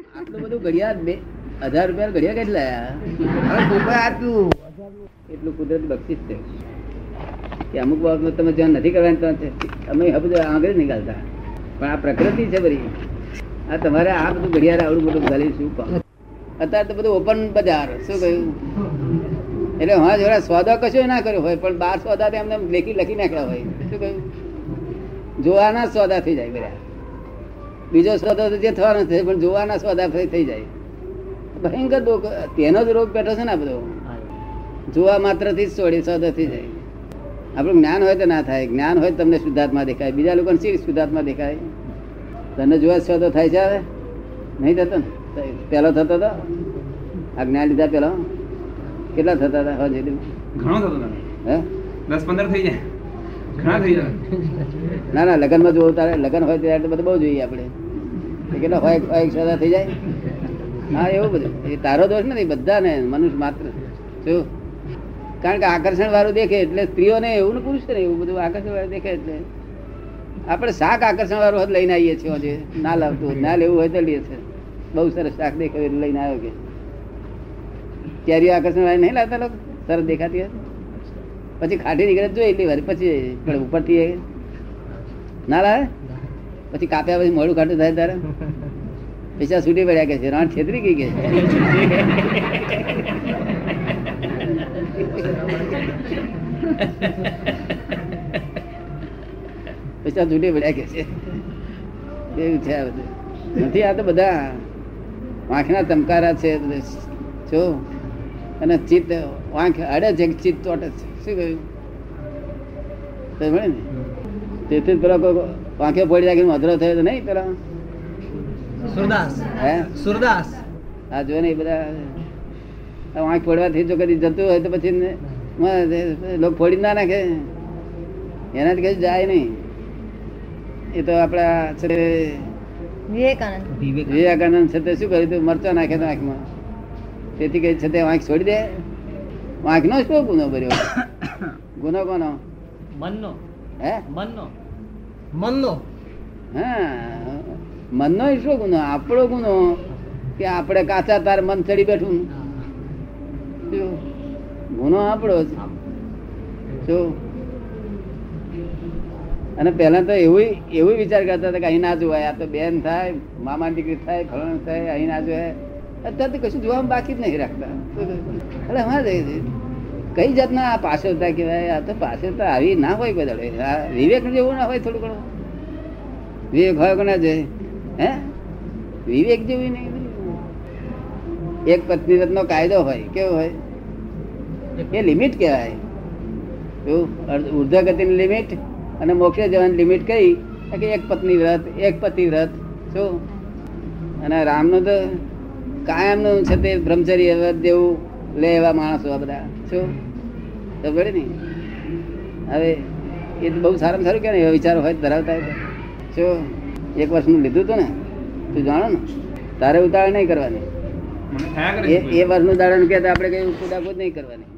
આટલું બધું ઘડિયાળ બે હજાર રૂપિયા ઘડિયાળ કેટલા? આપ્યું એટલું કુદરત બક્ષિસ છે. કે અમુક બાબતમાં તમે ધ્યાન નથી કરવાની તો અમે બધું આગળ નીકળતા. પણ આ પ્રકૃતિ છે બધી. આ તમારે આ બધું ઘડિયાળ આવડું બધું ગાલી શું કામ અત્યારે તો બધું ઓપન બજાર શું કહ્યું? એટલે હા જોડે સોદા કશો ના કર્યો હોય પણ બાર સોદા તો એમને એમ લેખી લખી નાખ્યા હોય. શું કહ્યું? જોવાના સોદા થઈ જાય બધા બીજો સોદો તો જે થવાનો છે પણ જોવાના સોદા થઈ જાય. ભયંકર દુઃખ તેનો જ રોગ બેઠો છે ને આ બધો. જોવા માત્રથી જ છોડી સોદો થઈ જાય. આપણું જ્ઞાન હોય તો ના થાય. જ્ઞાન હોય તમને શુદ્ધાત્મા દેખાય. બીજા લોકોને શી શુદ્ધાત્મા દેખાય? તને જોવા સોદો થાય છે હવે? નહીં થતો ને? પેલો થતો હતો આ જ્ઞાન લીધા પેલો? કેટલા થતા હતા? હજી ઘણો થતો હે? દસ પંદર થઈ જાય. ના ના લગ્નમાં જોવું તારે લગ્ન હોય ત્યારે બધું બહુ જોઈએ આપણે. કેટલા હોય હોય સોદા થઈ જાય? હા, એવું બધું. એ તારો દોષ નથી, બધાને, મનુષ્ય માત્ર. શું? કારણ કે આકર્ષણ વાળું દેખે એટલે સ્ત્રીઓને એવું ને પુરુષ ને એવું બધું આકર્ષણ વાળું દેખે એટલે. આપણે શાક આકર્ષણ વાળું હોત લઈને આવીએ છીએ આજે. ના લાવતું ના લેવું હોય તો લઈએ છે બહુ સરસ શાક એટલે લઈને આવ્યો કે. કેરીઓ આકર્ષણ વાળી નહીં લાવતા લોકો? સરસ દેખાતી હોય? પછી ખાટી નીકળે જોઈ એટલી વાર પછી પણ ઉપરથી ના લાવે? પછી કાપ્યા પછી મોડું ખાટું થાય તારે? પૈસા છૂટી પડ્યા કે છે? રણ છેતરી ગઈ કે પૈસા છૂટી પડ્યા કે છે? એવું છે બધું. નથી, આ તો બધા વાંખના ચમકારા છે. જો. અને ચિત્ત વાંખ અડે છે કે ચિત્ત ચોટે છે? શું કહ્યું? ને? તેથી જ પેલો કોઈ વાંખે પડી રાખીને મધરો થયો તો નહીં પેલા? સુરદાસ. હે? સુરદાસ. આ જો ને એ બધા વાંખ ફોડવાથી જો કદી જતું હોય તો પછી લોકો ફોડી ના નાખે. એનાથી કઈ જાય નહીં. એ તો આપણા છે તે વિવેકાનંદ. વિવેકાનંદ છે તે શું કર્યું હતું મરચા નાખે તો આંખમાં. તેથી કઈ છે તે વાંખ છોડી દે. વાંખનો શું ગુનો ભર્યો ગુનો કોનો? મનનો. હે? મનનો. મનનો. હા? મનનો શું ગુનો? આપણો ગુનો કે આપણે કાચા તાર મન ચડી બેઠું? શું? ગુનો આપણો જો. શું? અને પહેલા તો એવું એવું વિચાર કરતા હતા કે અહીં ના જોવાય. આ તો બેન થાય મામા દીકરી થાય ફલણ થાય અહીં ના જોવાય. અત્યારે કશું જોવામાં બાકી જ નહીં રાખતા. એટલે જઈ. કઈ જાતના આ પાછળતા કહેવાય? આ તો પાછળતા આવી ના હોય બધા આ વિવેક જેવું ના હોય થોડું ઘણું. વિવેક હોય કોના જાય હે? વિવેક જેવું નહીં. એક પત્ની રત્નો કાયદો હોય, કેવો હોય? એ લિમિટ કહેવાય. ઉર્ધ્વ ગતિની લિમિટ અને મોક્ષે જવાની લિમિટ કઈ? કે એક પત્ની વ્રત એક પતિ વ્રત શું? અને રામનું તો કાયમનું છે તે બ્રહ્મચર્ય દેવું લે એવા માણસો આ બધા. શું તો પડે ને. હવે એ તો બહુ સારામાં સારું કે એવા વિચારો હોય ધરાવતા હોય. શું એક વર્ષનું લીધું હતું ને તું જાણો ને તારે ઉતાવળ નહીં કરવાની. એ વર્ષનું દાડાનું કે આપણે કઈ કુદાકુદ નહીં કરવાની.